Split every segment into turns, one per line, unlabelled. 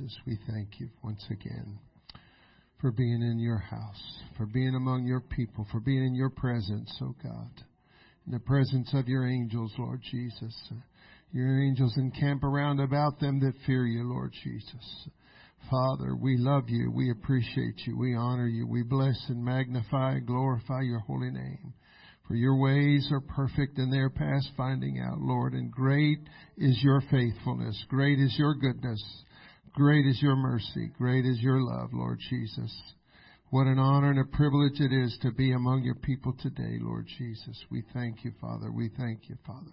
Jesus, we thank you once again for being in your house, for being among your people, for being in your presence, oh God. In the presence of your angels, Lord Jesus. Your angels encamp around about them that fear you, Lord Jesus. Father, we love you. We appreciate you. We honor you. We bless and magnify glorify your holy name. For your ways are perfect and they are past finding out, Lord. And great is your faithfulness. Great is your goodness. Great is your mercy. Great is your love, Lord Jesus. What an honor and a privilege it is to be among your people today, Lord Jesus. We thank you, Father. We thank you, Father.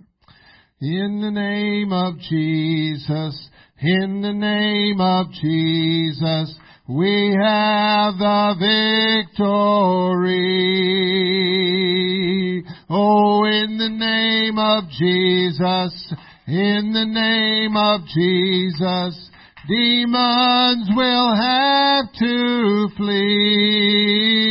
In the name of Jesus, in the name of Jesus, we have the victory. Oh, in the name of Jesus, in the name of Jesus, demons will have to flee.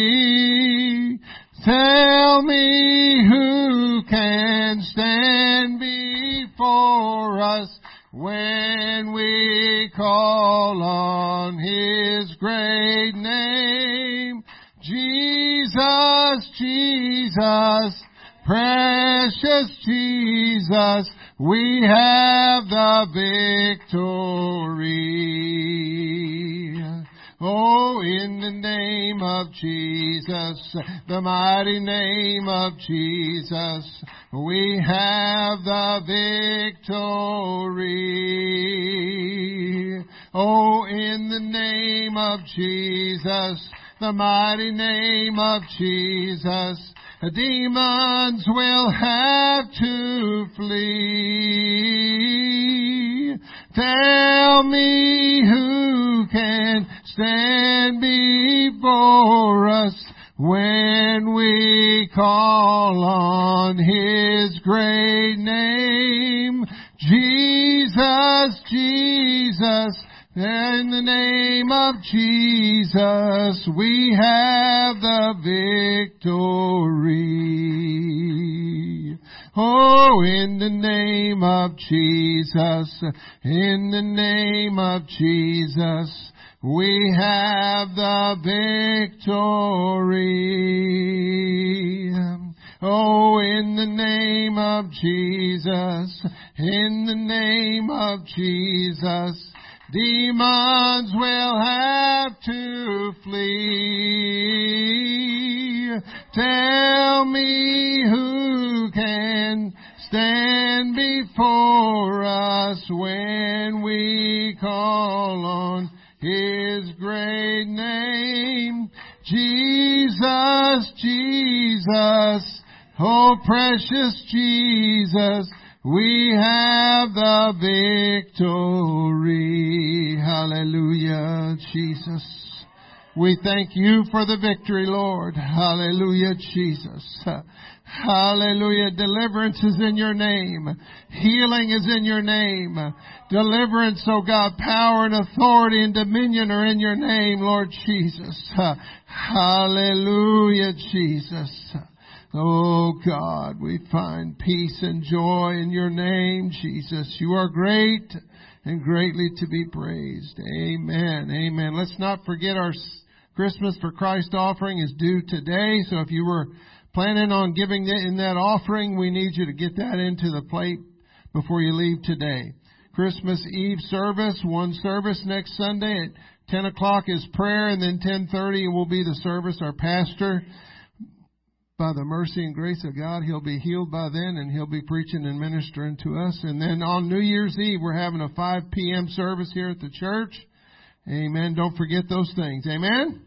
Tell me who can stand before us when we call on His great name. Jesus, Jesus, precious Jesus, we have the victory. Oh, in the name of Jesus, the mighty name of Jesus, we have the victory. Oh, in the name of Jesus, the mighty name of Jesus, demons will have to flee. Tell me who can stand before us when we call on His great name. Jesus, Jesus, in the name of Jesus, we have the victory. Oh, in the name of Jesus, in the name of Jesus, we have the victory. Oh, in the name of Jesus, in the name of Jesus, demons will have to flee. Tell me who can stand before us when we call on His great name. Jesus, Jesus, oh precious Jesus, we have the victory. Hallelujah, Jesus. We thank you for the victory, Lord. Hallelujah, Jesus. Hallelujah. Deliverance is in your name. Healing is in your name. Deliverance, oh God, power and authority and dominion are in your name, Lord Jesus. Hallelujah, Jesus. Oh God, we find peace and joy in your name, Jesus. You are great and greatly to be praised. Amen. Amen. Let's not forget our Christmas for Christ offering is due today. So if you were planning on giving in that offering, we need you to get that into the plate before you leave today. Christmas Eve service, one service next Sunday at 10 o'clock is prayer and then 10.30 will be the service. Our pastor by the mercy and grace of God, he'll be healed by then and he'll be preaching and ministering to us. And then on New Year's Eve, we're having a 5 p.m. service here at the church. Amen. Don't forget those things. Amen.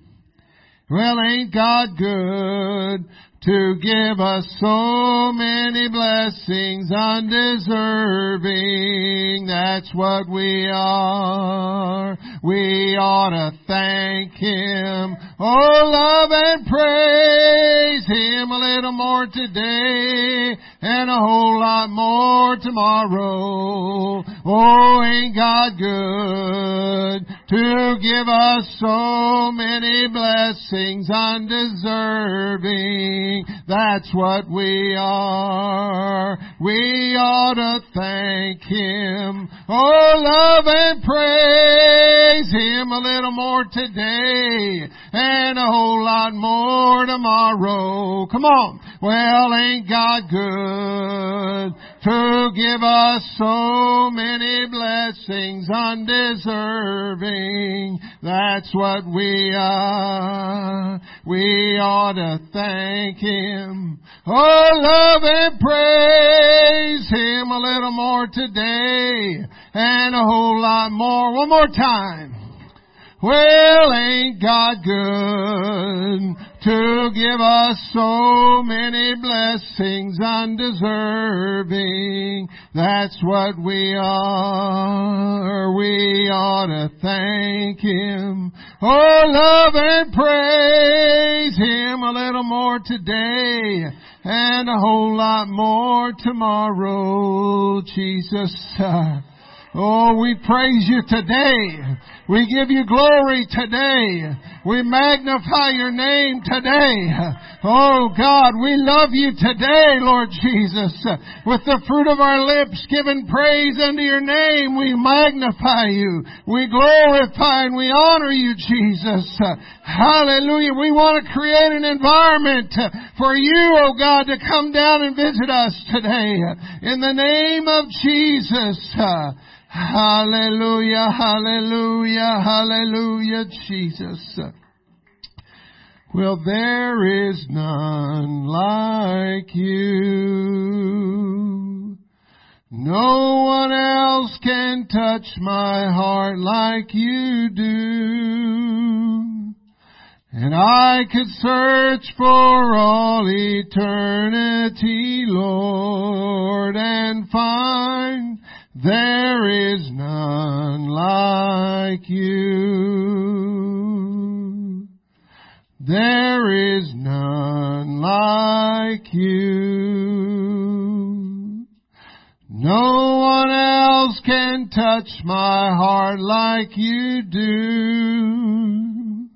Well, ain't God good to give us so many blessings undeserving. That's what we are. We ought to thank Him. Oh, love and praise Him little more today and a whole lot more tomorrow. Oh, ain't God good to give us so many blessings undeserving. That's what we are. We ought to thank Him. Oh, love and praise Him a little more today and a whole lot more tomorrow. Come on. Well, ain't God good to give us so many blessings undeserving? That's what we are. We ought to thank Him. Oh, love and praise Him a little more today and a whole lot more. One more time. Well, ain't God good to give us so many blessings undeserving? That's what we are. We ought to thank Him. Oh, love and praise Him a little more today and a whole lot more tomorrow. Jesus. Oh, we praise you today. We give you glory today. We magnify your name today. Oh God, we love you today, Lord Jesus. With the fruit of our lips giving praise unto your name, we magnify you. We glorify and we honor you, Jesus. Hallelujah. We want to create an environment for you, oh God, to come down and visit us today. In the name of Jesus. Hallelujah, hallelujah, hallelujah, Jesus. Well, there is none like you. No one else can touch my heart like you do. And I could search for all eternity, Lord, and find there is none like you. There is none like you. No one else can touch my heart like you do.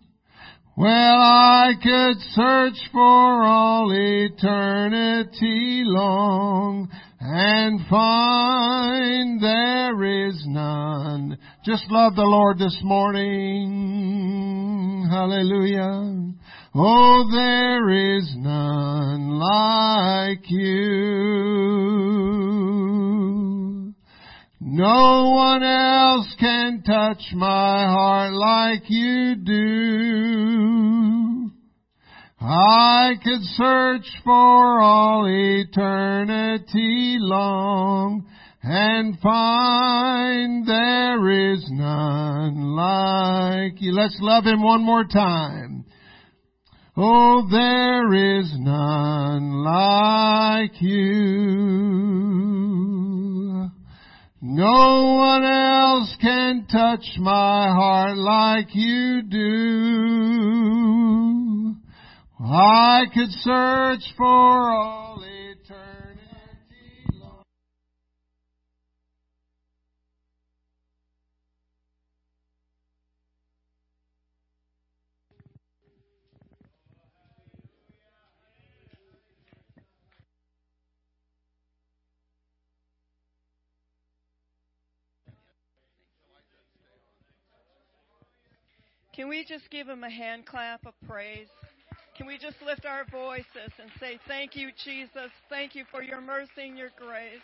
Well, I could search for all eternity long and find there is none. Just love the Lord this morning. Hallelujah. Oh, there is none like you. No one else can touch my heart like you do. I could search for all eternity long and find there is none like you. Let's love Him one more time. Oh, there is none like you. No one else can touch my heart like you do. I could search for all eternity long.
Can we just give him a hand clap of praise? Can we just lift our voices and say, Thank you, Jesus. Thank you for your mercy and your grace.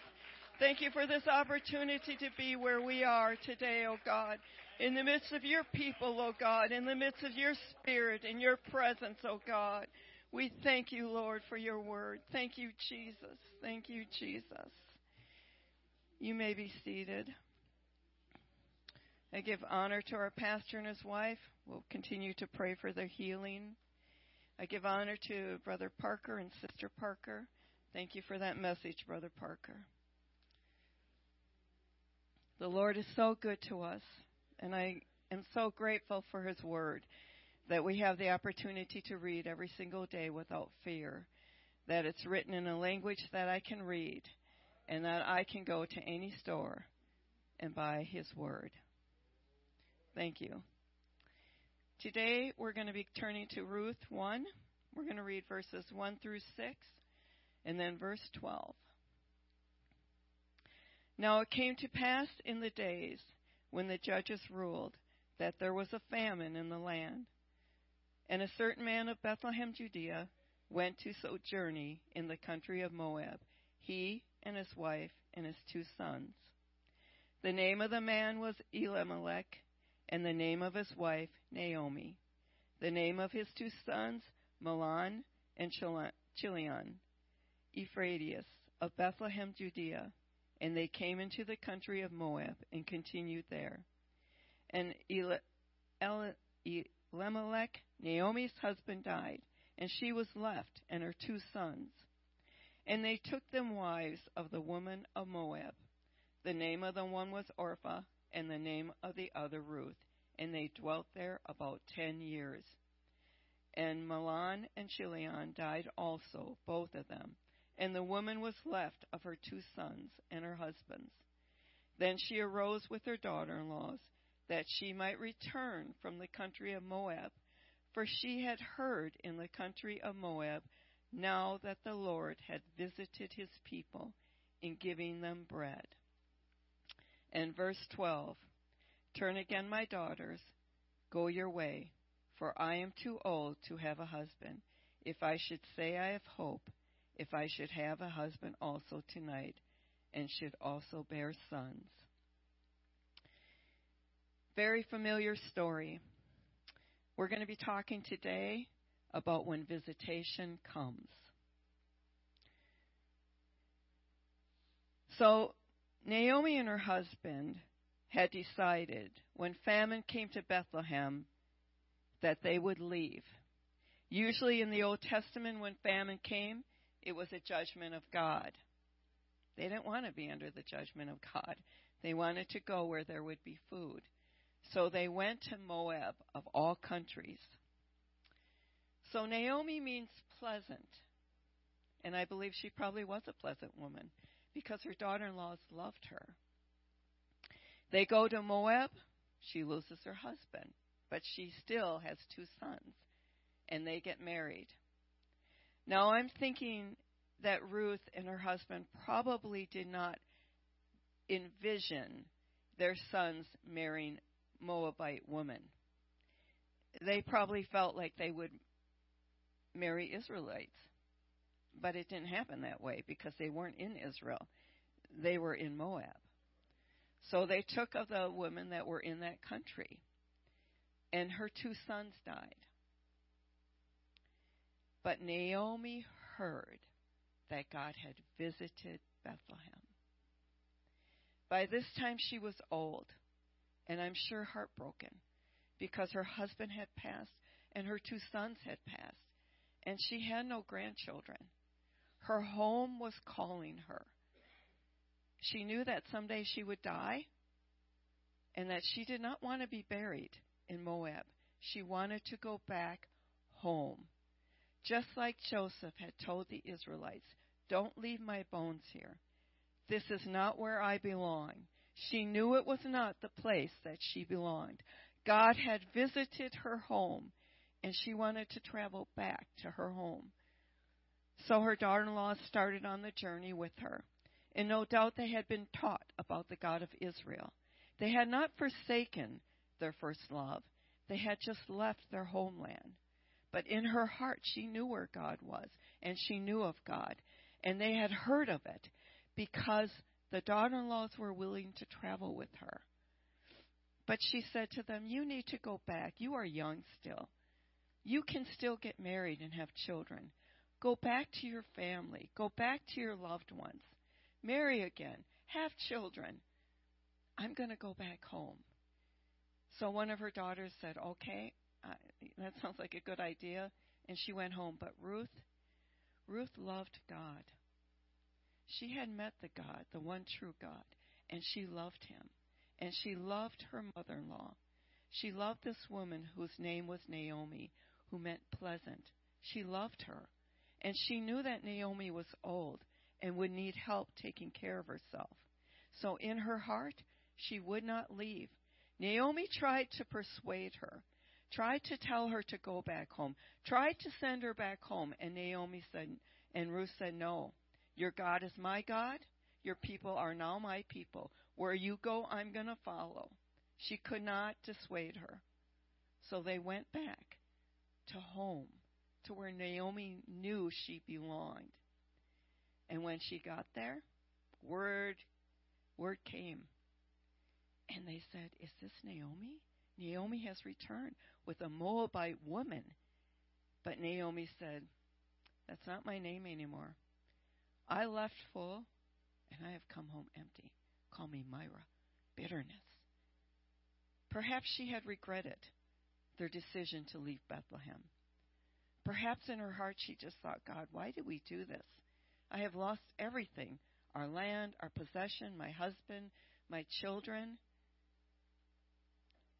Thank you for this opportunity to be where we are today, O oh God. In the midst of your people, O oh God, in the midst of your spirit and your presence, O oh God. We thank you, Lord, for your word. Thank you, Jesus. Thank you, Jesus. You may be seated. I give honor to our pastor and his wife. We'll continue to pray for their healing. I give honor to Brother Parker and Sister Parker. Thank you for that message, Brother Parker. The Lord is so good to us, and I am so grateful for His Word that we have the opportunity to read every single day without fear, that it's written in a language that I can read, and that I can go to any store and buy His Word. Thank you. Today we're going to be turning to Ruth 1. We're going to read verses 1 through 6 and then verse 12. Now it came to pass in the days when the judges ruled that there was a famine in the land. And a certain man of Bethlehem, Judea, went to sojourn in the country of Moab, he and his wife and his two sons. The name of the man was Elimelech, and the name of his wife Naomi. The name of his two sons, Mahlon and Chilion, Ephraim of Bethlehem, Judea. And they came into the country of Moab and continued there. And Elimelech, Naomi's husband, died, and she was left and her two sons. And they took them wives of the woman of Moab. The name of the one was Orpah, and the name of the other Ruth. And they dwelt there about ten years. And Mahlon and Chilion died also, both of them. And the woman was left of her two sons and her husbands. Then she arose with her daughter in laws, that she might return from the country of Moab. For she had heard in the country of Moab now that the Lord had visited his people in giving them bread. And verse 12 Turn again, my daughters, go your way, for I am too old to have a husband. If I should say I have hope, if I should have a husband also tonight, and should also bear sons. Very familiar story. We're going to be talking today about when visitation comes. So, Naomi and her husband had decided when famine came to Bethlehem that they would leave. Usually in the Old Testament, when famine came, it was a judgment of God. They didn't want to be under the judgment of God. They wanted to go where there would be food. So they went to Moab of all countries. So Naomi means pleasant. And I believe she probably was a pleasant woman because her daughter in laws loved her. They go to Moab. She loses her husband, but she still has two sons, and they get married. Now I'm thinking that Ruth and her husband probably did not envision their sons marrying Moabite women. They probably felt like they would marry Israelites. But it didn't happen that way because they weren't in Israel. They were in Moab. So they took of the women that were in that country. And her two sons died. But Naomi heard that God had visited Bethlehem. By this time she was old and I'm sure heartbroken because her husband had passed and her two sons had passed, and she had no grandchildren. Her home was calling her. She knew that someday she would die and that she did not want to be buried in Moab. She wanted to go back home. Just like Joseph had told the Israelites, Don't leave my bones here. This is not where I belong. She knew it was not the place that she belonged. God had visited her home, and she wanted to travel back to her home. So her daughter in law started on the journey with her. And no doubt they had been taught about the God of Israel. They had not forsaken their first love, they had just left their homeland. But in her heart, she knew where God was, and she knew of God. And they had heard of it because the daughter in laws were willing to travel with her. But she said to them, You need to go back. You are young still. You can still get married and have children. Go back to your family. Go back to your loved ones. Marry again. Have children. I'm going to go back home. So one of her daughters said, Okay, that sounds like a good idea. And she went home. But Ruth, Ruth loved God. She had met the God, the one true God, and she loved him. And she loved her mother in law. She loved this woman whose name was Naomi, who meant pleasant. She loved her. And she knew that Naomi was old and would need help taking care of herself. So in her heart, she would not leave. Naomi tried to persuade her, tried to tell her to go back home, tried to send her back home, and Naomi said, and Ruth said, no, your God is my God. Your people are now my people. Where you go, I'm going to follow. She could not dissuade her. So they went back to home, to where Naomi knew she belonged. And when she got there, word word came. And they said, Is this Naomi? Naomi has returned with a Moabite woman. But Naomi said, That's not my name anymore. I left full, and I have come home empty. Call me Myra." Bitterness. Perhaps she had regretted their decision to leave Bethlehem. Perhaps in her heart she just thought, God, why did we do this? I have lost everything our land, our possession, my husband, my children.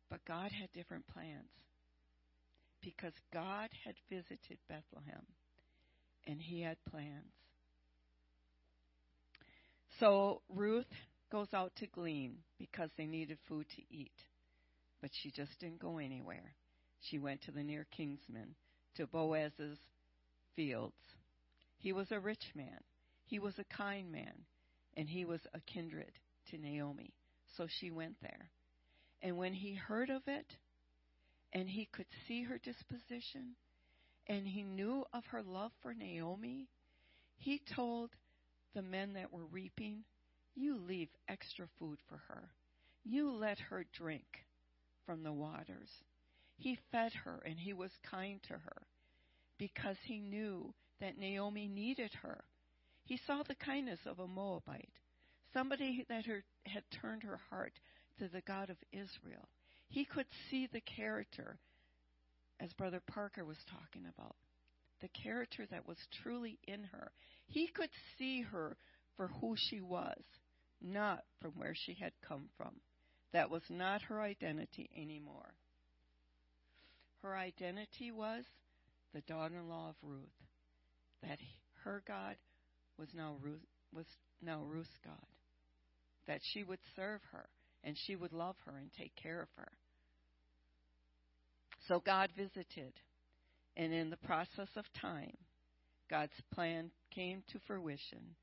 But God had different plans because God had visited Bethlehem and he had plans. So Ruth goes out to glean because they needed food to eat. But she just didn't go anywhere. She went to the near kinsman, to Boaz's fields. He was a rich man. He was a kind man. And he was a kindred to Naomi. So she went there. And when he heard of it, and he could see her disposition, and he knew of her love for Naomi, he told the men that were reaping, You leave extra food for her. You let her drink from the waters. He fed her and he was kind to her because he knew that Naomi needed her. He saw the kindness of a Moabite, somebody that had turned her heart to the God of Israel. He could see the character, as Brother Parker was talking about, the character that was truly in her. He could see her for who she was, not from where she had come from. That was not her identity anymore. Her identity was the daughter-in-law of Ruth. That her God was now Ruth, was now Ruth's God. That she would serve her and she would love her and take care of her. So God visited, and in the process of time, God's plan came to fruition,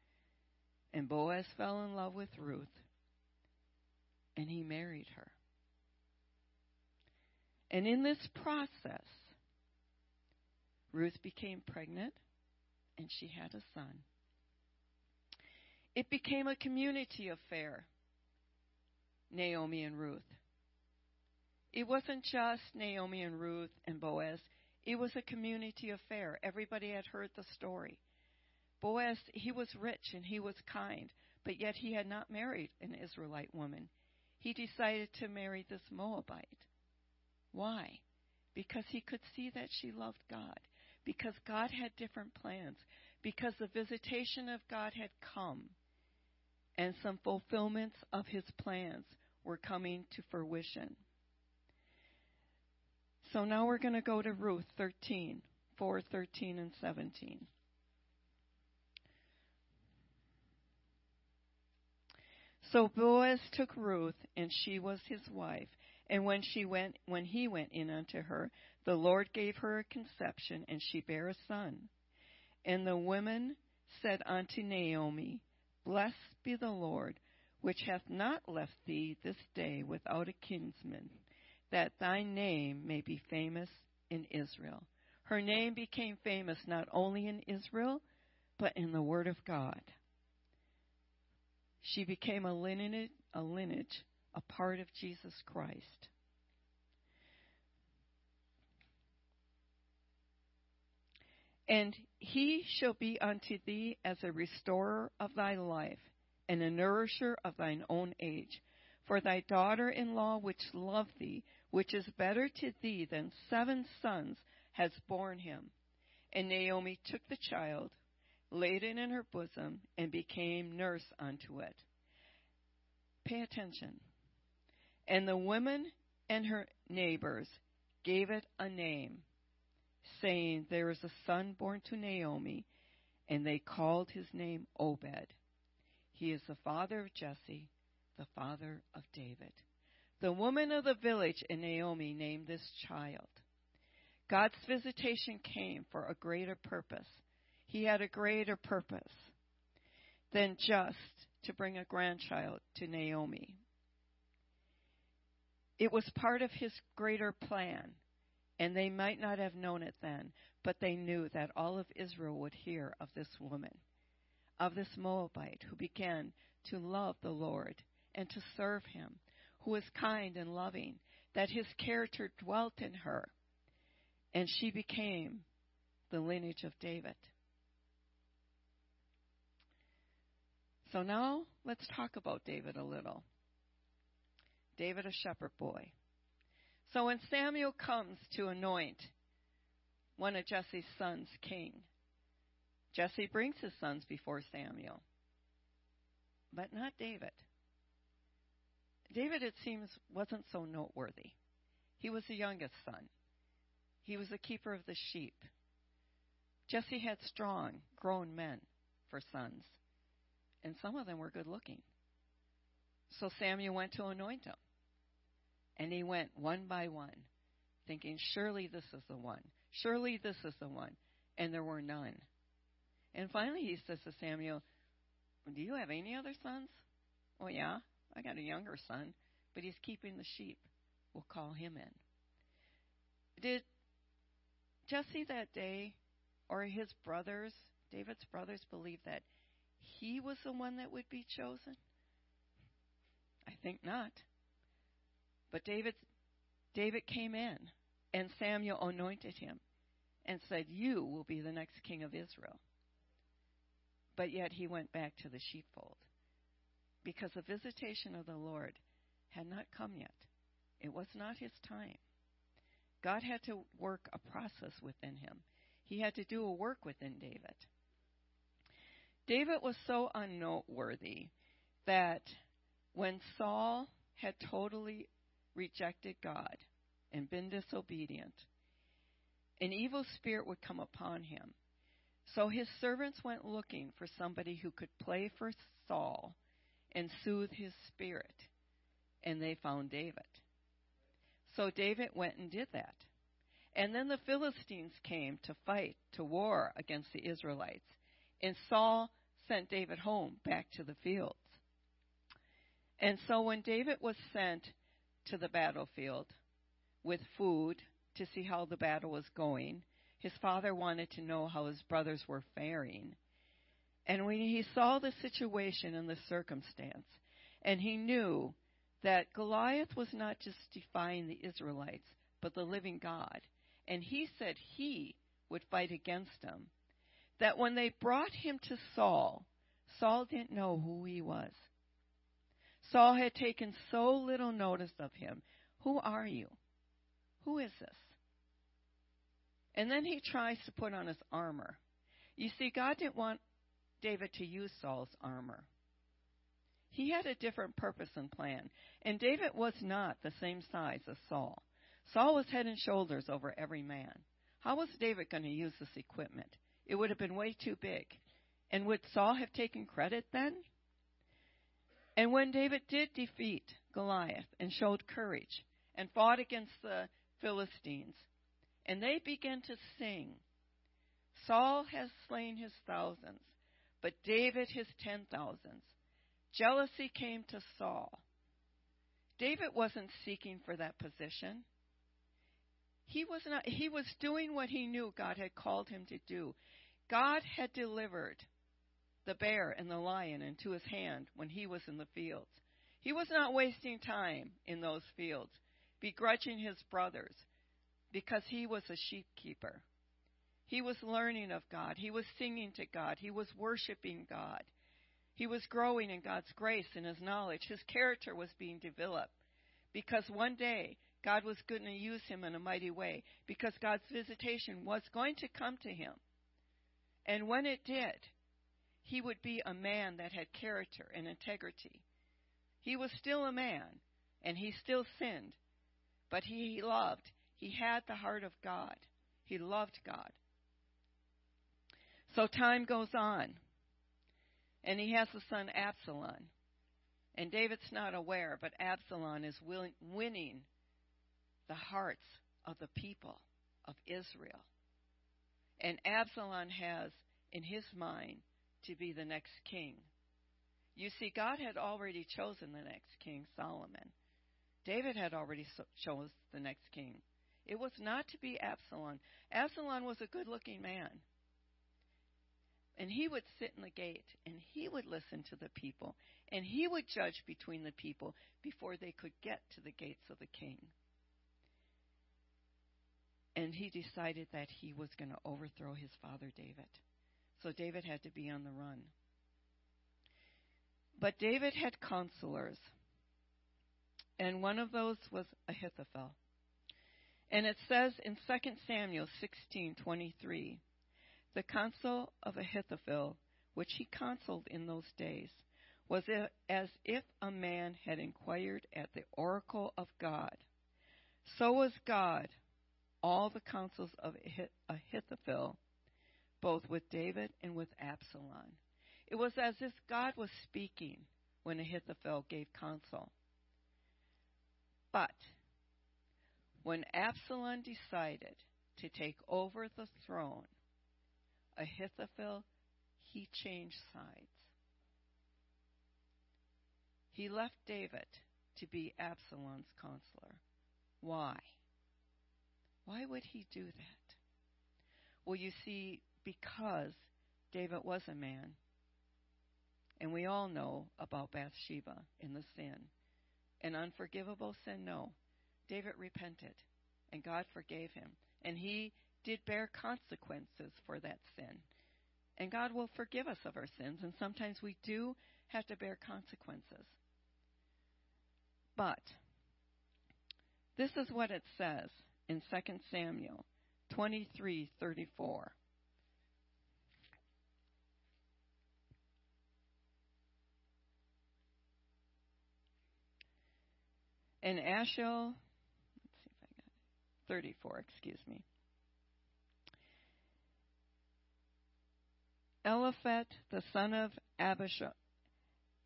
and Boaz fell in love with Ruth, and he married her. And in this process, Ruth became pregnant, and she had a son. It became a community affair, Naomi and Ruth. It wasn't just Naomi and Ruth and Boaz. It was a community affair. Everybody had heard the story. Boaz, he was rich and he was kind, but yet he had not married an Israelite woman. He decided to marry this Moabite. Why? Because he could see that she loved God. Because God had different plans. Because the visitation of God had come. And some fulfillments of his plans were coming to fruition. So now we're going to go to Ruth 13, 4, 13, and 17. So Boaz took Ruth, and she was his wife. And when she went, when he went in unto her, the Lord gave her a conception, and she bare a son. And the women said unto Naomi, Blessed be the Lord, which hath not left thee this day without a kinsman that thy name may be famous in Israel. Her name became famous not only in Israel, but in the Word of God. She became a lineage, a lineage, a part of Jesus Christ. And he shall be unto thee as a restorer of thy life, and a nourisher of thine own age. For thy daughter in law, which loved thee, which is better to thee than seven sons, has borne him. And Naomi took the child, laid it in her bosom, and became nurse unto it. Pay attention. And the woman and her neighbors gave it a name, saying, There is a son born to Naomi, and they called his name Obed. He is the father of Jesse the father of David. The woman of the village in Naomi named this child. God's visitation came for a greater purpose. He had a greater purpose than just to bring a grandchild to Naomi. It was part of his greater plan, and they might not have known it then, but they knew that all of Israel would hear of this woman, of this Moabite who began to love the Lord and to serve him, who was kind and loving, that his character dwelt in her, and she became the lineage of David. So now let's talk about David a little. David, a shepherd boy. So when Samuel comes to anoint one of Jesse's sons king, Jesse brings his sons before Samuel, but not David. David, it seems, wasn't so noteworthy. He was the youngest son. He was the keeper of the sheep. Jesse had strong, grown men for sons, and some of them were good looking. So Samuel went to anoint him. And he went one by one, thinking, Surely this is the one. Surely this is the one. And there were none. And finally he says to Samuel, Do you have any other sons? Oh, yeah, I got a younger son, but he's keeping the sheep. We'll call him in. Did Jesse that day, or his brothers, David's brothers, believe that he was the one that would be chosen? I think not. But David, David came in, and Samuel anointed him and said, You will be the next king of Israel. But yet he went back to the sheepfold because the visitation of the Lord had not come yet. It was not his time. God had to work a process within him, he had to do a work within David. David was so unnoteworthy that when Saul had totally rejected God and been disobedient, an evil spirit would come upon him. So his servants went looking for somebody who could play for Saul and soothe his spirit, and they found David. So David went and did that. And then the Philistines came to fight, to war against the Israelites. And Saul sent David home back to the fields. And so when David was sent to the battlefield with food to see how the battle was going. His father wanted to know how his brothers were faring. And when he saw the situation and the circumstance, and he knew that Goliath was not just defying the Israelites, but the living God, and he said he would fight against him, that when they brought him to Saul, Saul didn't know who he was. Saul had taken so little notice of him. Who are you? Who is this? And then he tries to put on his armor. You see, God didn't want David to use Saul's armor. He had a different purpose and plan. And David was not the same size as Saul. Saul was head and shoulders over every man. How was David going to use this equipment? It would have been way too big. And would Saul have taken credit then? And when David did defeat Goliath and showed courage and fought against the Philistines, and they began to sing, Saul has slain his thousands, but David his ten thousands. Jealousy came to Saul. David wasn't seeking for that position. He was not he was doing what he knew God had called him to do. God had delivered the bear and the lion into his hand when he was in the fields. He was not wasting time in those fields, begrudging his brothers, because he was a sheep keeper. He was learning of God. He was singing to God. He was worshiping God. He was growing in God's grace and his knowledge. His character was being developed because one day God was going to use him in a mighty way because God's visitation was going to come to him. And when it did, he would be a man that had character and integrity. He was still a man, and he still sinned, but he loved. He had the heart of God. He loved God. So time goes on, and he has a son Absalom. And David's not aware, but Absalom is winning the hearts of the people of Israel. And Absalom has in his mind to be the next king. You see, God had already chosen the next king, Solomon. David had already so- chose the next king. It was not to be Absalom. Absalom was a good looking man. And he would sit in the gate and he would listen to the people and he would judge between the people before they could get to the gates of the king. And he decided that he was going to overthrow his father David. So David had to be on the run. But David had counselors, and one of those was Ahithophel. And it says in 2 Samuel 16:23, the counsel of Ahithophel, which he counseled in those days, was as if a man had inquired at the oracle of God. So was God all the counsels of Ahithophel, both with David and with Absalom. It was as if God was speaking when Ahithophel gave counsel. But when Absalom decided to take over the throne, Ahithophel, he changed sides. He left David to be Absalom's counselor. Why? Why would he do that? Well, you see, because David was a man, and we all know about Bathsheba and the sin. An unforgivable sin, no. David repented, and God forgave him. And he did bear consequences for that sin. And God will forgive us of our sins, and sometimes we do have to bear consequences. But this is what it says in 2 Samuel 23:34. And Ashel, let's see if I got 34, excuse me. Eliphat, the son of Abishai,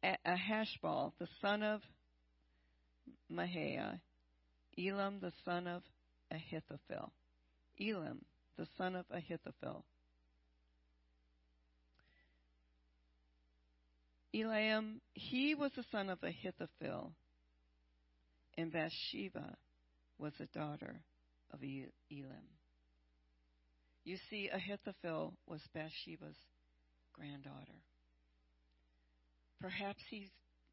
Ahashbal, the son of Mahiah, Elam, the son of Ahithophel. Elam, the son of Ahithophel. Elam, he was the son of Ahithophel, and Bathsheba was a daughter of Elam. You see, Ahithophel was Bathsheba's granddaughter. Perhaps he's,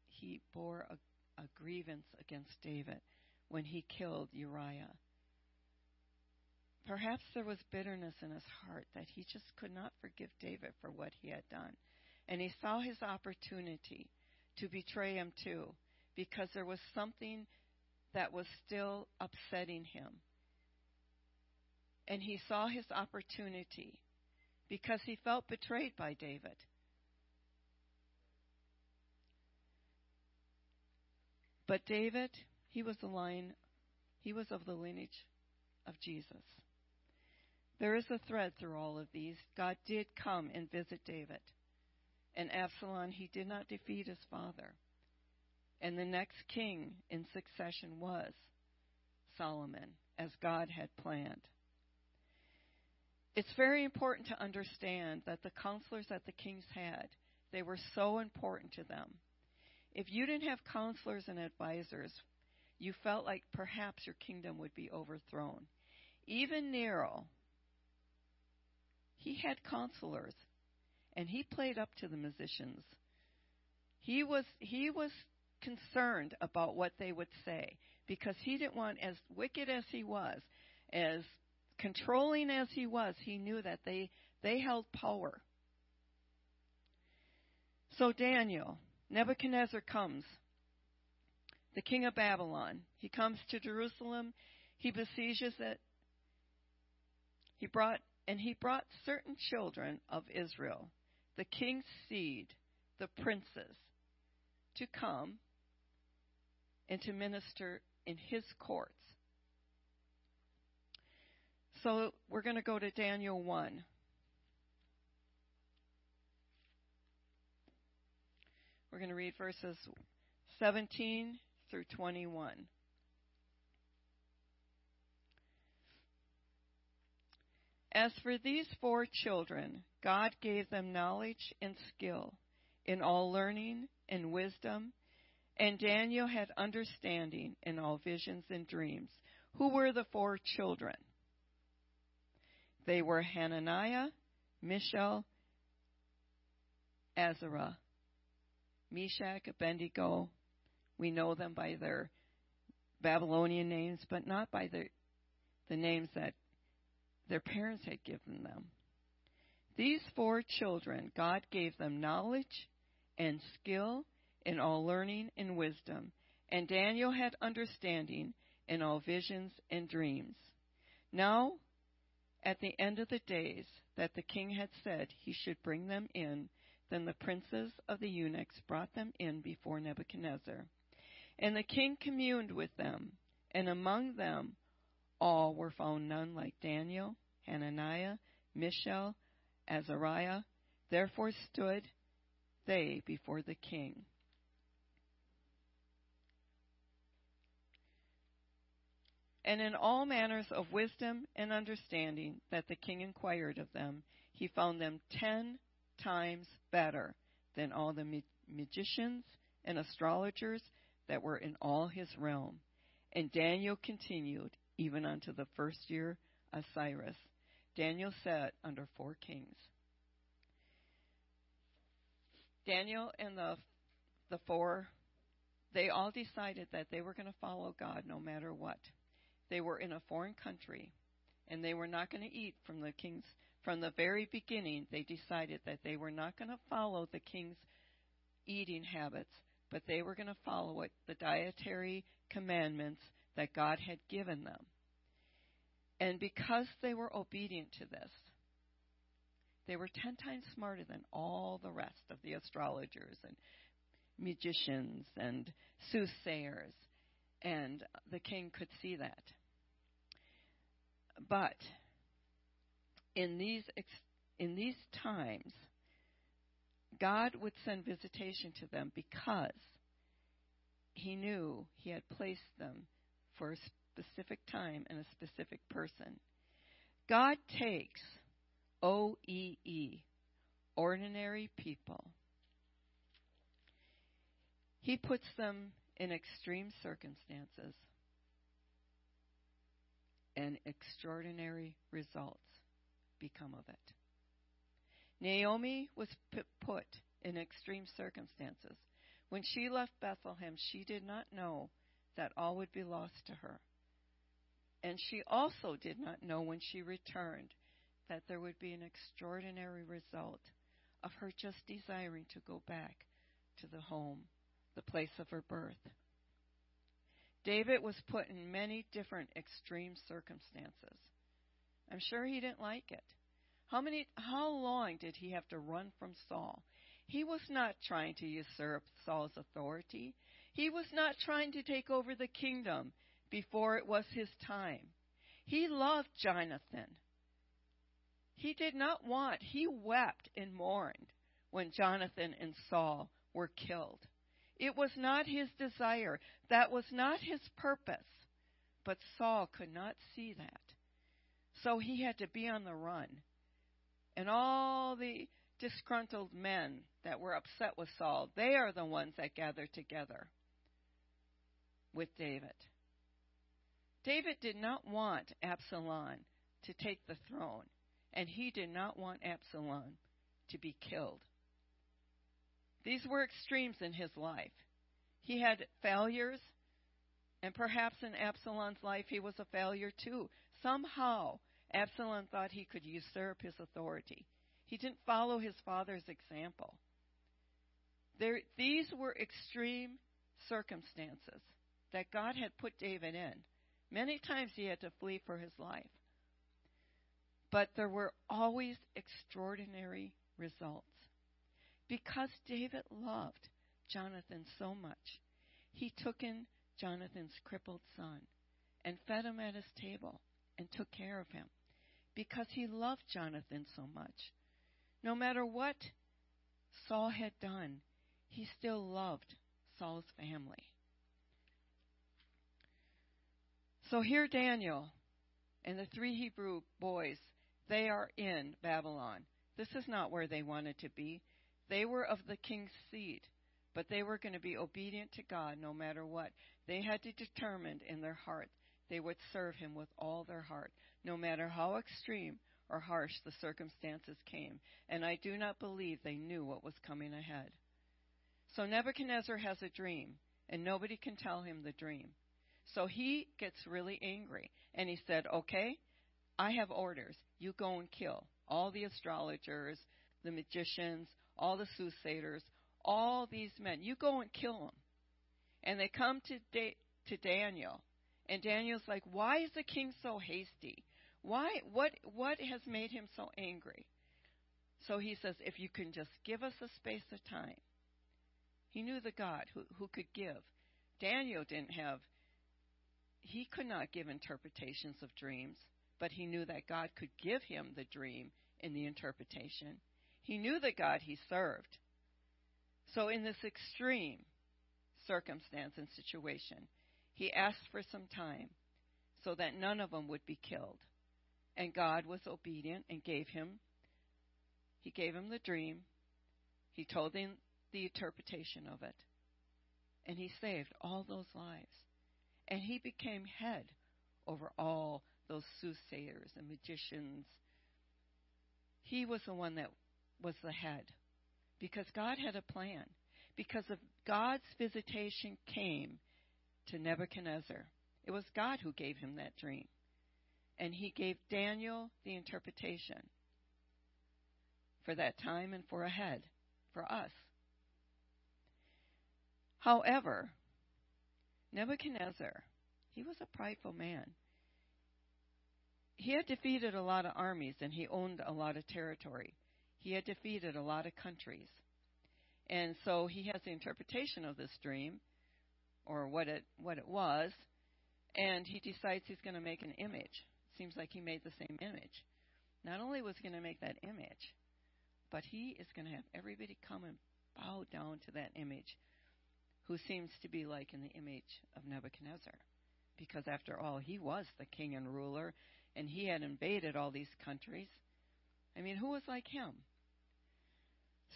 he bore a, a grievance against David when he killed Uriah. Perhaps there was bitterness in his heart that he just could not forgive David for what he had done. And he saw his opportunity to betray him too, because there was something that was still upsetting him. And he saw his opportunity because he felt betrayed by David. But David, he was the line, he was of the lineage of Jesus. There is a thread through all of these. God did come and visit David. And Absalom, he did not defeat his father. And the next king in succession was Solomon, as God had planned. It's very important to understand that the counselors that the kings had, they were so important to them. If you didn't have counselors and advisors, you felt like perhaps your kingdom would be overthrown. Even Nero, he had counselors, and he played up to the musicians. He was he was concerned about what they would say because he didn't want, as wicked as he was, as controlling as he was, he knew that they, they held power. So Daniel, Nebuchadnezzar comes, the king of Babylon. He comes to Jerusalem. He besieges it. He brought and he brought certain children of Israel, the king's seed, the princes, to come and to minister in his courts. So we're going to go to Daniel 1. We're going to read verses 17 through 21. As for these four children, God gave them knowledge and skill in all learning and wisdom And Daniel had understanding in all visions and dreams. Who were the four children? They were Hananiah, Mishael, Azariah, Meshach, Abednego. We know them by their Babylonian names, but not by the, the names that their parents had given them. These four children, God gave them knowledge and skill in all learning and wisdom, and Daniel had understanding in all visions and dreams. Now, at the end of the days that the king had said he should bring them in, then the princes of the eunuchs brought them in before Nebuchadnezzar. And the king communed with them, and among them all were found none like Daniel, Hananiah, Mishael, Azariah. Therefore stood they before the king. And in all manners of wisdom and understanding that the king inquired of them, he found them ten times better than all the magicians and astrologers that were in all his realm. And Daniel continued even unto the first year of Cyrus. Daniel sat under four kings. Daniel and the the four they all decided that they were going to follow God no matter what. They were in a foreign country and they were not going to eat from the king's from the very beginning they decided that they were not going to follow the king's eating habits but they were going to follow it, the dietary commandments that God had given them. And because they were obedient to this, they were ten times smarter than all the rest of the astrologers and magicians and soothsayers, and the king could see that. But in these in these times, God would send visitation to them because he knew he had placed them for a specific time and a specific person. God takes OEE, ordinary people. He puts them in extreme circumstances and extraordinary results become of it. Naomi was put in extreme circumstances. When she left Bethlehem, she did not know that all would be lost to her. And she also did not know when she returned that there would be an extraordinary result of her just desiring to go back to the home, the place of her birth. David was put in many different extreme circumstances. I'm sure he didn't like it. How many how long did he have to run from Saul? He was not trying to usurp Saul's authority. He was not trying to take over the kingdom before it was his time. He loved Jonathan. He did not want, he wept and mourned when Jonathan and Saul were killed. It was not his desire. That was not his purpose. But Saul could not see that. So he had to be on the run and all the disgruntled men that were upset with Saul, they are the ones that gathered together with David. David did not want Absalom to take the throne, and he did not want Absalom to be killed. These were extremes in his life. He had failures, and perhaps in Absalom's life he was a failure too. Somehow, Absalom thought he could usurp his authority. He didn't follow his father's example. There, these were extreme circumstances that God had put David in. Many times he had to flee for his life. But there were always extraordinary results. Because David loved Jonathan so much, he took in Jonathan's crippled son and fed him at his table and took care of him because he loved Jonathan so much. No matter what Saul had done, he still loved Saul's family. So here Daniel and the three Hebrew boys, they are in Babylon. This is not where they wanted to be. They were of the king's seed, but they were going to be obedient to God no matter what. They had to determine in their heart they would serve Him with all their heart, no matter how extreme or harsh the circumstances came. And I do not believe they knew what was coming ahead. So Nebuchadnezzar has a dream, and nobody can tell him the dream. So he gets really angry, and he said, Okay, I have orders. You go and kill all the astrologers, the magicians, all the soothsayers, all these men. You go and kill them. And they come to, da- to Daniel, and Daniel's like, Why is the king so hasty? Why what what has made him so angry? So he says, If you can just give us a space of time. He knew the God who, who could give. Daniel didn't have he could not give interpretations of dreams, but he knew that God could give him the dream and the interpretation. He knew the God he served. So in this extreme circumstance and situation, he asked for some time so that none of them would be killed. And God was obedient and gave him he gave him the dream. He told him the interpretation of it. And he saved all those lives. And he became head over all those soothsayers and magicians. He was the one that was the head because God had a plan. Because of God's visitation came to Nebuchadnezzar. It was God who gave him that dream. And he gave Daniel the interpretation for that time and for ahead, for us. However, Nebuchadnezzar, he was a prideful man. He had defeated a lot of armies and he owned a lot of territory. He had defeated a lot of countries. And so he has the interpretation of this dream or what it what it was, and he decides he's going to make an image. Seems like he made the same image. Not only was he going to make that image, but he is going to have everybody come and bow down to that image who seems to be like in the image of Nebuchadnezzar. Because after all, he was the king and ruler, and he had invaded all these countries. I mean, who was like him?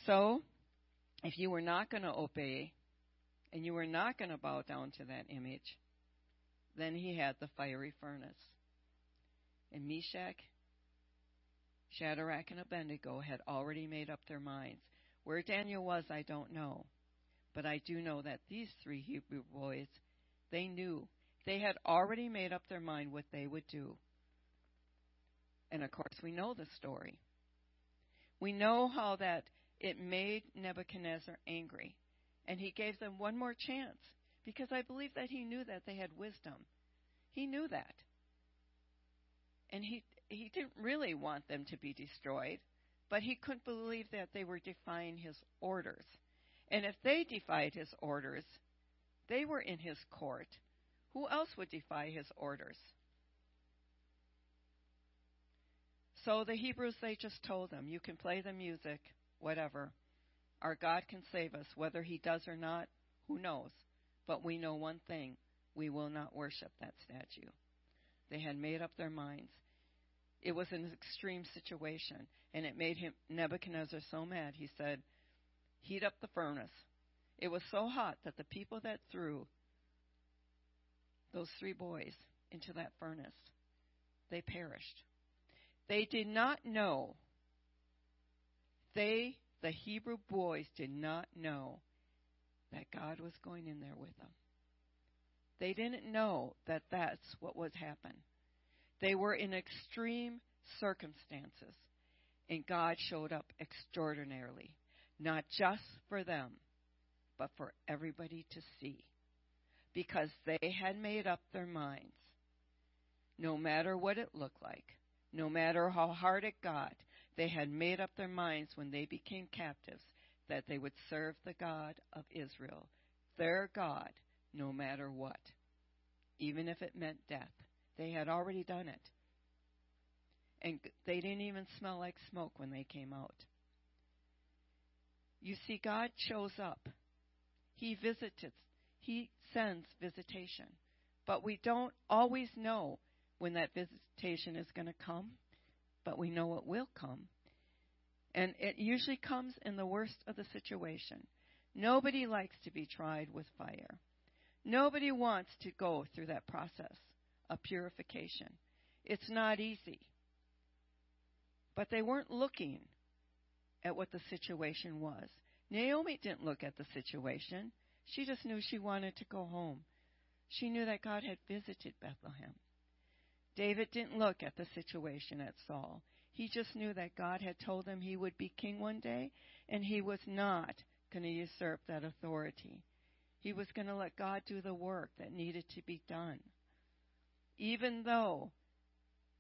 So, if you were not going to obey and you were not going to bow down to that image, then he had the fiery furnace. And Meshach, Shadrach, and Abednego had already made up their minds. Where Daniel was, I don't know. But I do know that these three Hebrew boys, they knew. They had already made up their mind what they would do. And of course, we know the story. We know how that it made Nebuchadnezzar angry. And he gave them one more chance because I believe that he knew that they had wisdom. He knew that. And he he didn't really want them to be destroyed, but he couldn't believe that they were defying his orders. And if they defied his orders, they were in his court. Who else would defy his orders? So the Hebrews, they just told them, you can play the music, whatever. Our God can save us. Whether he does or not, who knows? But we know one thing we will not worship that statue. They had made up their minds. It was an extreme situation, and it made him Nebuchadnezzar so mad. He said, Heat up the furnace. It was so hot that the people that threw those three boys into that furnace, they perished. They did not know. They, the Hebrew boys, did not know that God was going in there with them. They didn't know that that's what was happening. They were in extreme circumstances, and God showed up extraordinarily, not just for them, but for everybody to see, because they had made up their minds. No matter what it looked like, no matter how hard it got, they had made up their minds when they became captives that they would serve the God of Israel, their God, no matter what, even if it meant death. They had already done it. And they didn't even smell like smoke when they came out. You see, God shows up. He visits, He sends visitation. But we don't always know when that visitation is going to come, but we know it will come. And it usually comes in the worst of the situation. Nobody likes to be tried with fire. Nobody wants to go through that process of purification. It's not easy. But they weren't looking at what the situation was. Naomi didn't look at the situation. She just knew she wanted to go home. She knew that God had visited Bethlehem. David didn't look at the situation at Saul. He just knew that God had told him he would be king one day, and he was not going to usurp that authority. He was going to let God do the work that needed to be done. Even though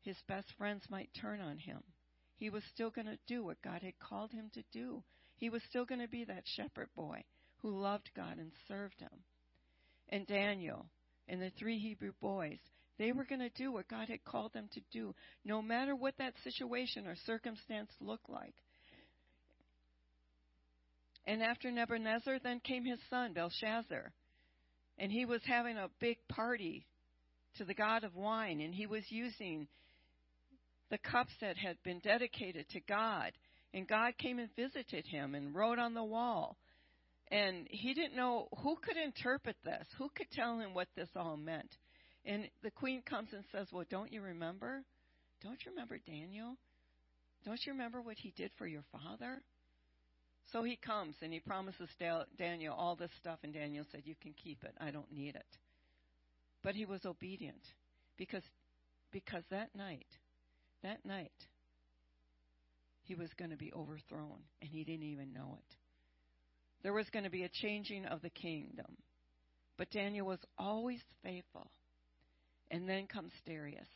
his best friends might turn on him, he was still going to do what God had called him to do. He was still going to be that shepherd boy who loved God and served him. And Daniel and the three Hebrew boys, they were going to do what God had called them to do, no matter what that situation or circumstance looked like. And after Nebuchadnezzar, then came his son, Belshazzar. And he was having a big party to the god of wine, and he was using the cups that had been dedicated to God. And God came and visited him and wrote on the wall. And he didn't know who could interpret this, who could tell him what this all meant. And the queen comes and says, Well, don't you remember? Don't you remember Daniel? Don't you remember what he did for your father? So he comes and he promises Daniel all this stuff, and Daniel said, You can keep it. I don't need it. But he was obedient because, because that night, that night, he was going to be overthrown, and he didn't even know it. There was going to be a changing of the kingdom. But Daniel was always faithful. And then comes Darius.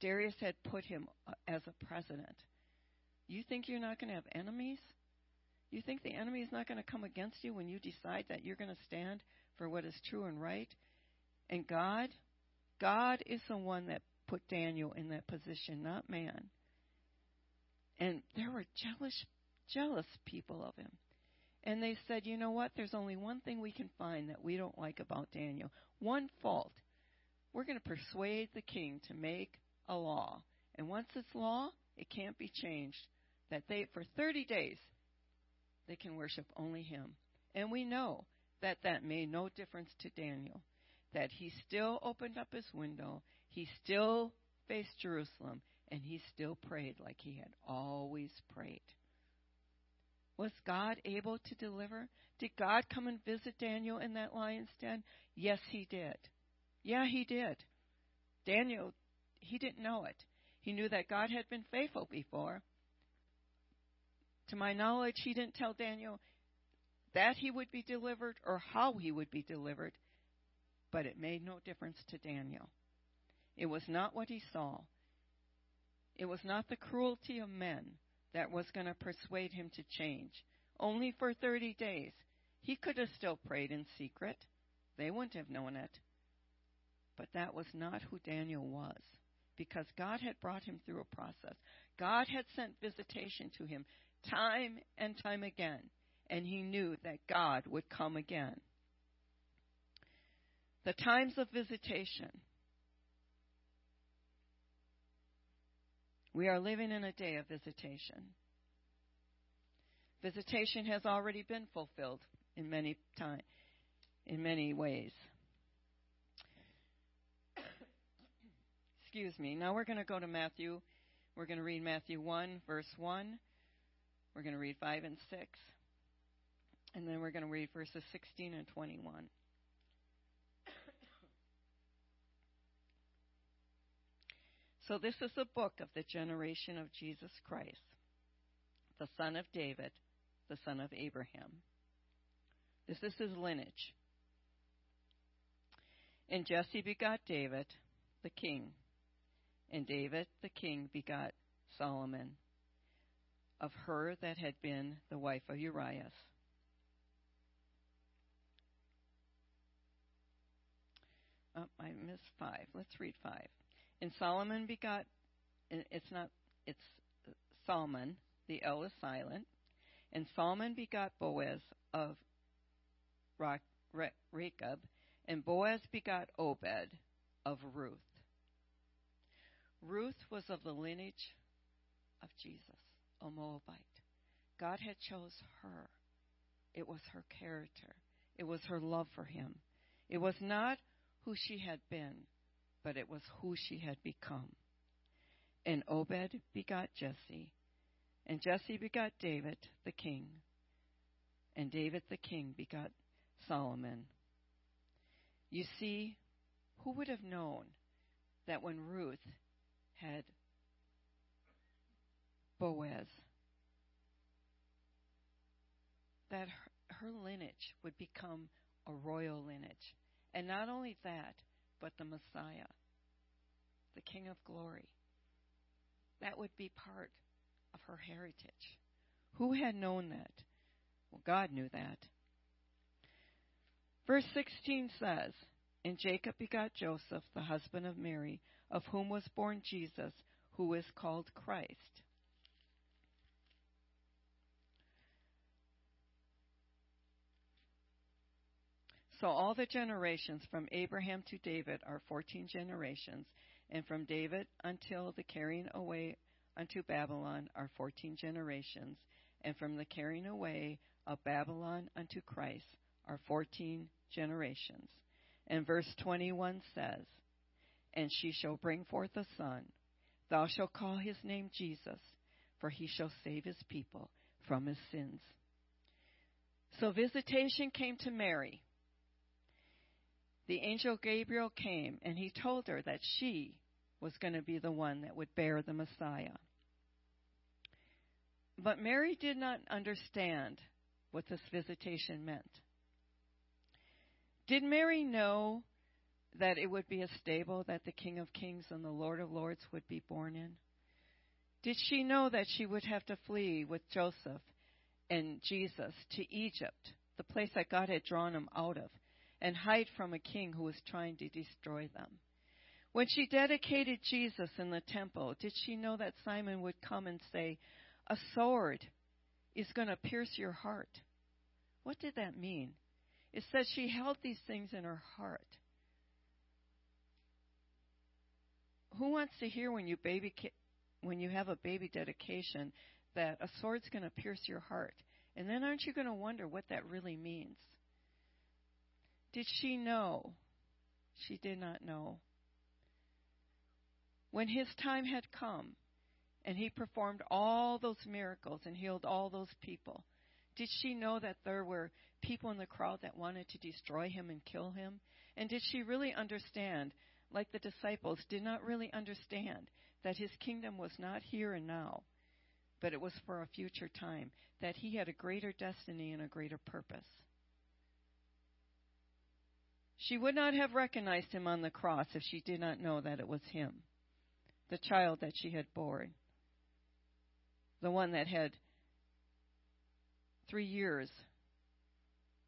Darius had put him uh, as a president. You think you're not going to have enemies? You think the enemy is not going to come against you when you decide that you're going to stand for what is true and right? And God, God is the one that put Daniel in that position, not man. And there were jealous, jealous people of him. And they said, you know what? There's only one thing we can find that we don't like about Daniel. One fault. We're going to persuade the king to make a law. And once it's law, it can't be changed. That they, for 30 days, they can worship only him. And we know that that made no difference to Daniel. That he still opened up his window, he still faced Jerusalem, and he still prayed like he had always prayed. Was God able to deliver? Did God come and visit Daniel in that lion's den? Yes, he did. Yeah, he did. Daniel, he didn't know it. He knew that God had been faithful before. To my knowledge, he didn't tell Daniel that he would be delivered or how he would be delivered, but it made no difference to Daniel. It was not what he saw. It was not the cruelty of men that was going to persuade him to change. Only for 30 days. He could have still prayed in secret. They wouldn't have known it. But that was not who Daniel was because God had brought him through a process. God had sent visitation to him time and time again, and he knew that God would come again. The times of visitation We are living in a day of visitation. Visitation has already been fulfilled in many time, in many ways. Excuse me. Now we're going to go to Matthew. We're going to read Matthew 1, verse 1. We're going to read 5 and 6. And then we're going to read verses 16 and 21. So, this is the book of the generation of Jesus Christ, the son of David, the son of Abraham. This is his lineage. And Jesse begot David, the king. And David, the king, begot Solomon, of her that had been the wife of Uriah. Oh, I missed five. Let's read five. And Salmon begot, it's not, it's Salmon, the L is silent. And Solomon begot Boaz of Rechab, and Boaz begot Obed of Ruth. Ruth was of the lineage of Jesus, a Moabite. God had chose her it was her character. It was her love for him. It was not who she had been, but it was who she had become. And Obed begot Jesse, and Jesse begot David the king, and David the king begot Solomon. You see, who would have known that when Ruth had Boaz, that her, lineage would become a royal lineage. And not only that, but the Messiah, the King of glory. That would be part of her heritage. Who had known that? Well, God knew that. Verse 16 says, And Jacob begot Joseph, the husband of Mary, of whom was born Jesus, who is called Christ. So all the generations from Abraham to David are 14 generations, and from David until the carrying away unto Babylon are 14 generations, and from the carrying away of Babylon unto Christ are 14 generations. And verse 21 says, And she shall bring forth a son. Thou shalt call his name Jesus, for he shall save his people from his sins. So visitation came to Mary. The angel Gabriel came and he told her that she was going to be the one that would bear the Messiah. But Mary did not understand what this visitation meant. Did Mary know that it would be a stable that the King of Kings and the Lord of Lords would be born in? Did she know that she would have to flee with Joseph and Jesus to Egypt, the place that God had drawn them out of, and hide from a king who was trying to destroy them? When she dedicated Jesus in the temple, did she know that Simon would come and say, A sword is going to pierce your heart? What did that mean? It says she held these things in her heart. Who wants to hear when you baby when you have a baby dedication that a sword's going to pierce your heart? And then aren't you going to wonder what that really means? Did she know? She did not know. When his time had come and he performed all those miracles and healed all those people, did she know that there were people in the crowd that wanted to destroy him and kill him? And did she really understand, like the disciples did not really understand, that his kingdom was not here and now, but it was for a future time, that he had a greater destiny and a greater purpose? She would not have recognized him on the cross if she did not know that it was him, the child that she had borne, the one that had three years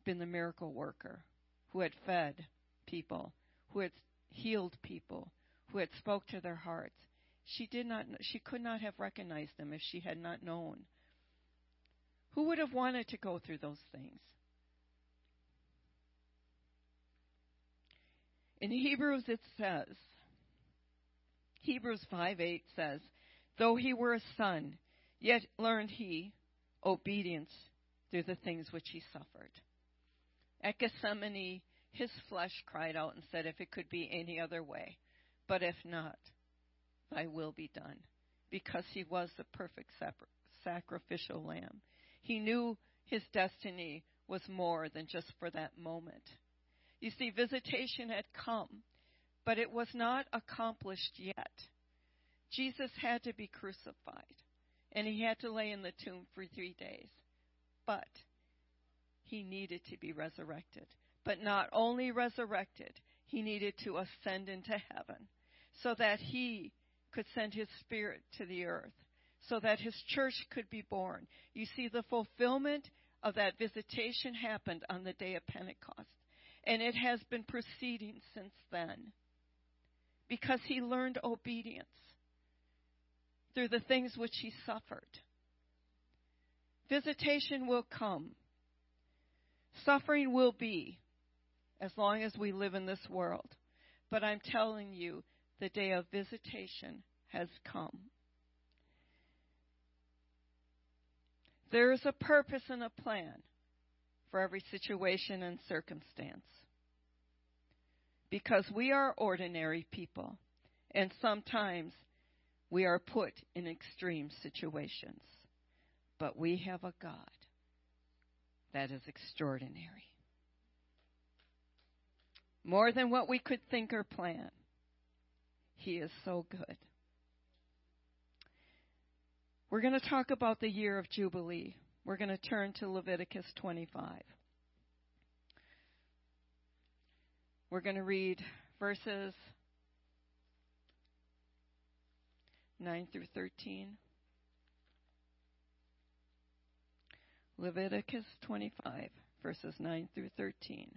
been the miracle worker, who had fed people, who had healed people, who had spoke to their hearts. She did not she could not have recognized them if she had not known. Who would have wanted to go through those things? In Hebrews it says, Hebrews 5 8 says, Though he were a son, yet learned he obedience through the things which he suffered. At Gethsemane, his flesh cried out and said, If it could be any other way, but if not, thy will be done. Because he was the perfect sacrificial lamb. He knew his destiny was more than just for that moment. You see, visitation had come, but it was not accomplished yet. Jesus had to be crucified, and he had to lay in the tomb for three days. But he needed to be resurrected. But not only resurrected, he needed to ascend into heaven so that he could send his spirit to the earth, so that his church could be born. You see, the fulfillment of that visitation happened on the day of Pentecost, and it has been proceeding since then because he learned obedience through the things which he suffered. Visitation will come Suffering will be as long as we live in this world. But I'm telling you, the day of visitation has come. There is a purpose and a plan for every situation and circumstance. Because we are ordinary people, and sometimes we are put in extreme situations. But we have a God that is extraordinary. More than what we could think or plan. He is so good. We're going to talk about the year of Jubilee. We're going to turn to Leviticus 25. We're going to read verses 9 through 13. Leviticus 25, verses 9 through 13.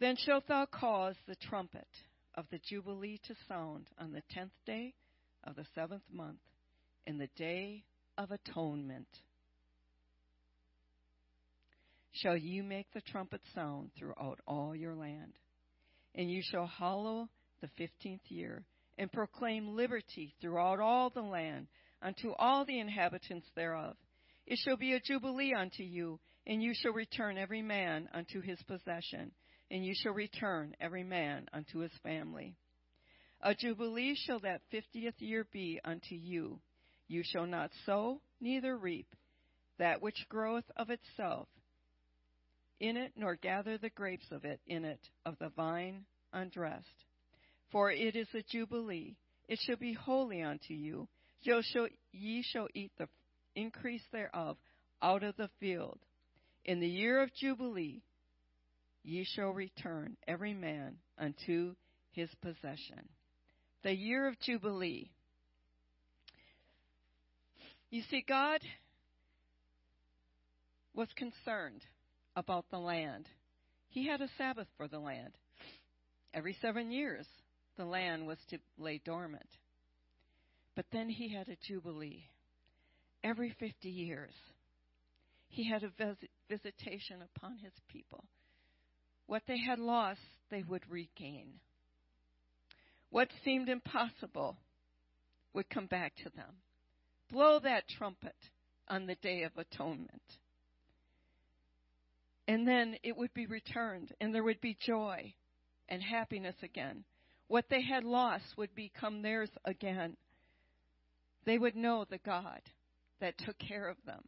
Then shalt thou cause the trumpet of the Jubilee to sound on the tenth day of the seventh month, in the day of atonement. Shall you make the trumpet sound throughout all your land? And you shall hallow the fifteenth year, and proclaim liberty throughout all the land unto all the inhabitants thereof. It shall be a jubilee unto you, and you shall return every man unto his possession, and you shall return every man unto his family. A jubilee shall that fiftieth year be unto you. You shall not sow, neither reap that which groweth of itself in it, nor gather the grapes of it in it, of the vine undressed. For it is a jubilee. It shall be holy unto you. Ye shall eat the increase thereof out of the field. In the year of jubilee, ye shall return every man unto his possession the year of Jubilee. You see, God was concerned about the land. He had a Sabbath for the land. Every seven years, the land was to lay dormant. But then he had a Jubilee. Every 50 years, he had a vis- visitation upon his people. What they had lost, they would regain. What seemed impossible would come back to them. Blow that trumpet on the Day of Atonement. And then it would be returned, and there would be joy and happiness again. What they had lost would become theirs again. They would know the God that took care of them,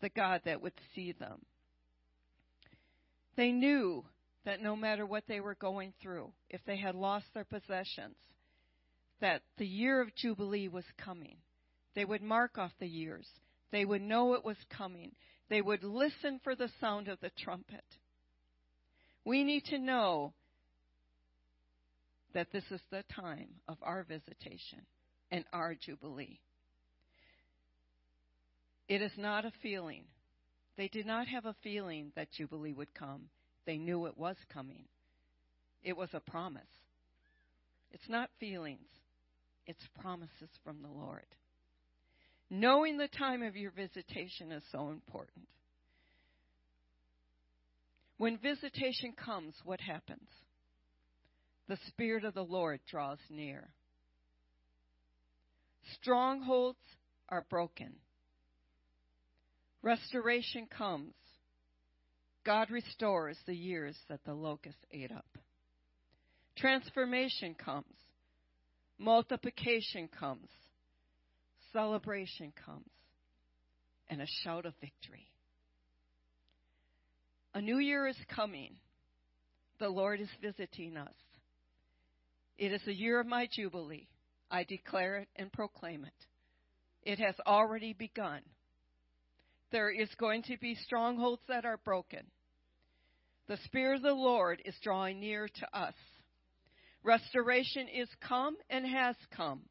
the God that would see them. They knew that no matter what they were going through, if they had lost their possessions, that the year of Jubilee was coming. They would mark off the years. They would know it was coming. They would listen for the sound of the trumpet. We need to know that this is the time of our visitation and our Jubilee. It is not a feeling. They did not have a feeling that Jubilee would come. They knew it was coming. It was a promise. It's not feelings, it's promises from the Lord. Knowing the time of your visitation is so important. When visitation comes, what happens? The Spirit of the Lord draws near. Strongholds are broken. Restoration comes. God restores the years that the locust ate up. Transformation comes. Multiplication comes. Celebration comes. And a shout of victory. A new year is coming. The Lord is visiting us. It is the year of my jubilee. I declare it and proclaim it. It has already begun. There is going to be strongholds that are broken. The Spirit of the Lord is drawing near to us. Restoration is come and has come.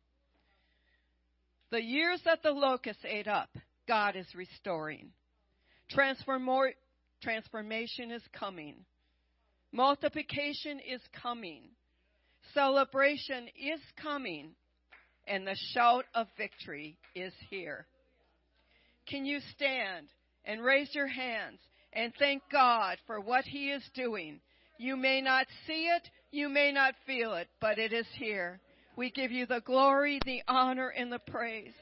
The years that the locusts ate up, God is restoring. transformation is coming. Multiplication is coming. Celebration is coming. And the shout of victory is here. Can you stand and raise your hands and thank God for what He is doing. You may not see it, you may not feel it, but it is here. We give you the glory, the honor, and the praise.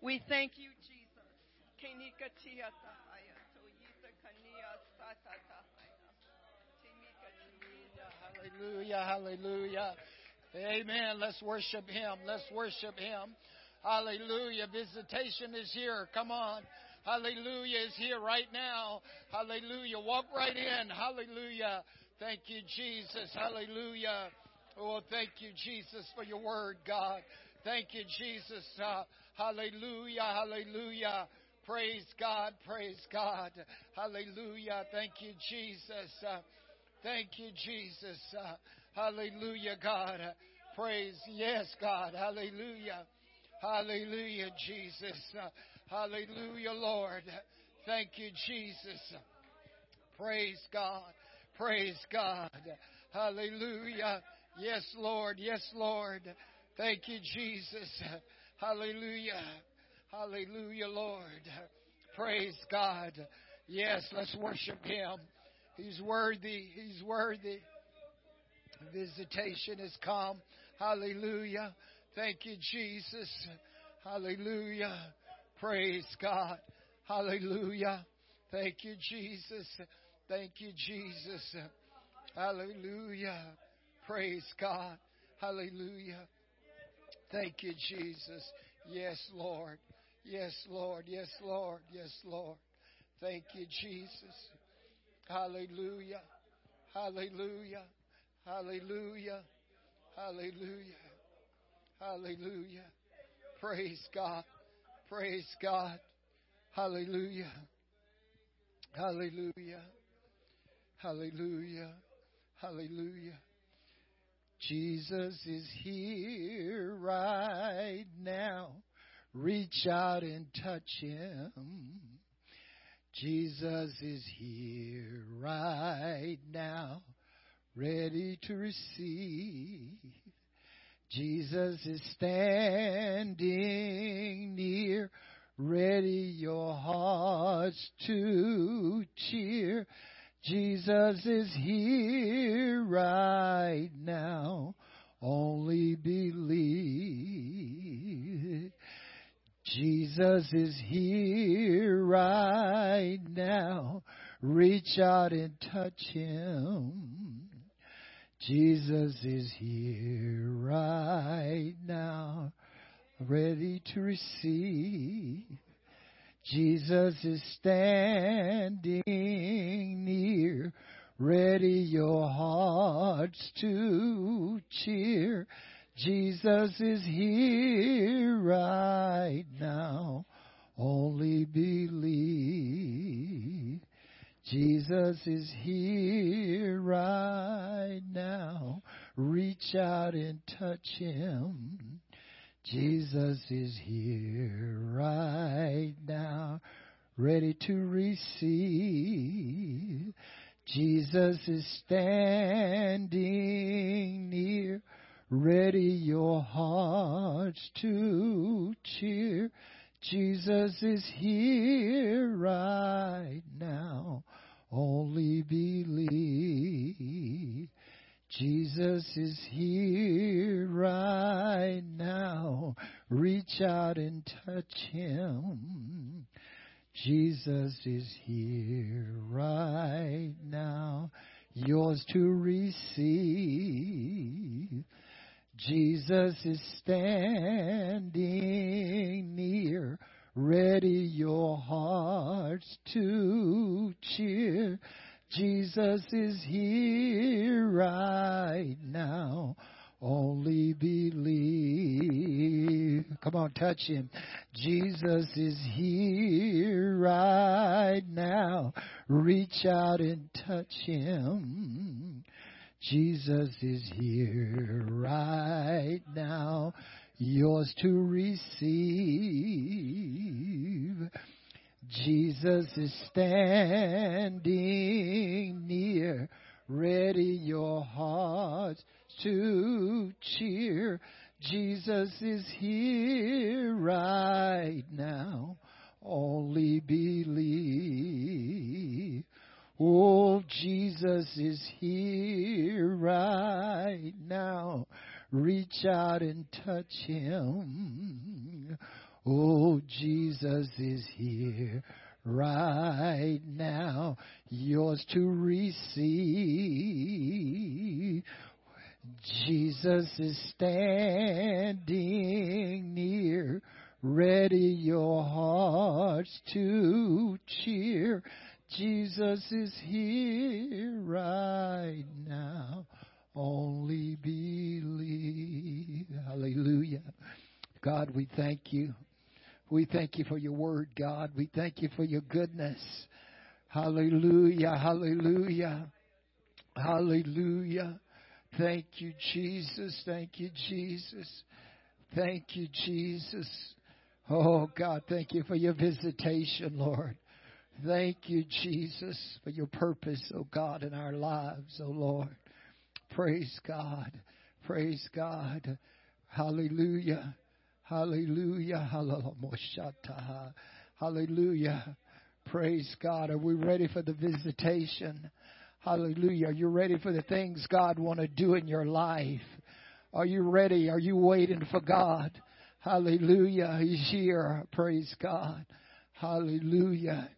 We thank you, Jesus.
Hallelujah, hallelujah. Amen. Let's worship him. Let's worship him. Hallelujah. Visitation is here. Come on. Hallelujah is here right now. Hallelujah. Walk right in. Hallelujah. Thank you, Jesus. Hallelujah. Oh, thank you, Jesus, for your word, God. Thank you, Jesus. Uh, hallelujah. Hallelujah. Praise God. Praise God. Hallelujah. Thank you, Jesus. Uh, thank you, Jesus. Uh, hallelujah, God. Uh, praise. Yes, God. Hallelujah. Hallelujah, Jesus. Hallelujah, Lord. Thank you, Jesus. Praise God. Praise God. Hallelujah. Yes, Lord. Yes, Lord. Thank you, Jesus. Hallelujah. Hallelujah, Lord. Praise God. Yes, let's worship Him. He's worthy. He's worthy. Visitation has come. Hallelujah. Thank you, Jesus. Hallelujah. Praise God. Hallelujah. Thank you, Jesus. Thank you, Jesus. Hallelujah. Praise God. Hallelujah. Thank you, Jesus. Yes, Lord. Yes, Lord. Yes, Lord. Yes, Lord. Thank you, Jesus. Hallelujah. Hallelujah. Hallelujah. Hallelujah. Hallelujah. Praise God. Praise God. Hallelujah. Hallelujah. Hallelujah. Hallelujah. Jesus is here right now. Reach out and touch him. Jesus is here right now, ready to receive. Jesus is standing near, ready your hearts to cheer. Jesus is here right now. Only believe. Jesus is here right now. Reach out and touch him. Jesus is here right now, ready to receive. Jesus is standing near, ready your hearts to cheer. Jesus is here right now, only believe. Jesus is here right now, reach out and touch him. Jesus is here right now, ready to receive. Jesus is standing near, ready your hearts to cheer. Jesus is here right now, only believe. Jesus is here right now. Reach out and touch him. Jesus is here right now. Yours to receive. Jesus is standing near. Ready your hearts to cheer. Jesus is here right now. Only believe. Come on, touch him. Jesus is here right now. Reach out and touch him. Jesus is here right now. Yours to receive. Jesus is standing near, ready your hearts to cheer. Jesus is here right now. Only believe. Oh, Jesus is here right now. Reach out and touch him. Oh, Jesus is here right now, yours to receive. Jesus is standing near, ready your hearts to cheer. Jesus is here right now. Only believe. Hallelujah. God, we thank you. We thank you for your word, God. We thank you for your goodness. Hallelujah. Hallelujah. Hallelujah. Thank you, Jesus. Thank you, Jesus. Thank you, Jesus. Oh, God, thank you for your visitation, Lord. Thank you, Jesus, for your purpose, oh God, in our lives, oh Lord. Praise God. Praise God. Hallelujah. Hallelujah. Hallelujah. Hallelujah. Praise God. Are we ready for the visitation? Hallelujah. Are you ready for the things God want to do in your life? Are you ready? Are you waiting for God? Hallelujah. He's here. Praise God. Hallelujah.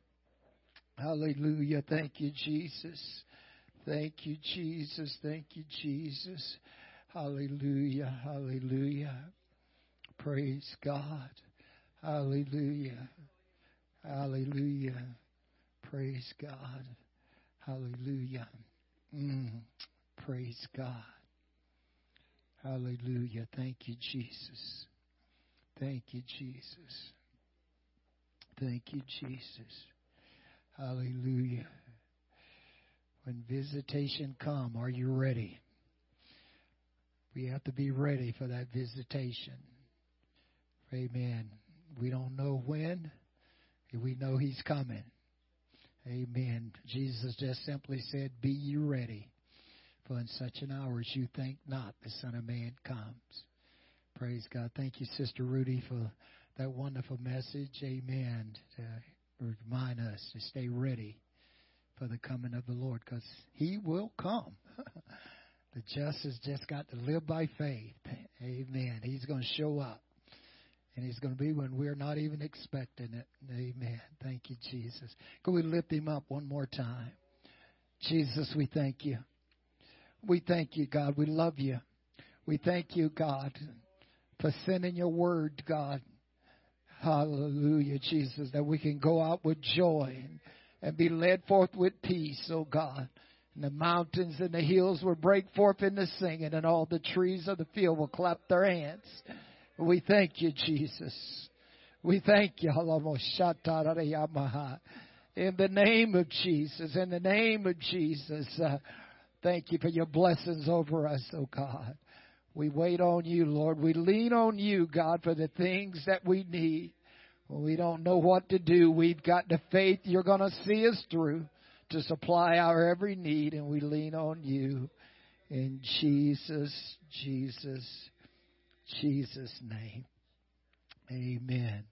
Hallelujah. Thank you, Jesus. Thank you, Jesus. Thank you, Jesus. Hallelujah. Hallelujah. Praise God. Hallelujah. Hallelujah. Praise God. Hallelujah. Mm. Praise God. Hallelujah. Thank you, Jesus. Thank you, Jesus. Thank you, Jesus. Hallelujah. When visitation come, are you ready? We have to be ready for that visitation. Amen. We don't know when. We know he's coming. Amen. Jesus just simply said, Be you ready, for in such an hour as you think not, the Son of Man comes. Praise God. Thank you, Sister Rudy, for that wonderful message. Amen. To remind us to stay ready for the coming of the Lord, because He will come. the just has just got to live by faith. Amen. He's going to show up. And he's going to be when we're not even expecting it. Amen. Thank you, Jesus. Can we lift him up one more time? Jesus, we thank you. We thank you, God. We love you. We thank you, God, for sending your word, God. Hallelujah, Jesus, that we can go out with joy and, be led forth with peace, oh God. And the mountains and the hills will break forth into singing, and all the trees of the field will clap their hands. We thank you, Jesus. We thank you. In the name of Jesus, in the name of Jesus, uh, thank you for your blessings over us, oh God. We wait on you, Lord. We lean on you, God, for the things that we need. When we don't know what to do, we've got the faith you're going to see us through to supply our every need, and we lean on you. In Jesus, Jesus, Jesus' name. Amen.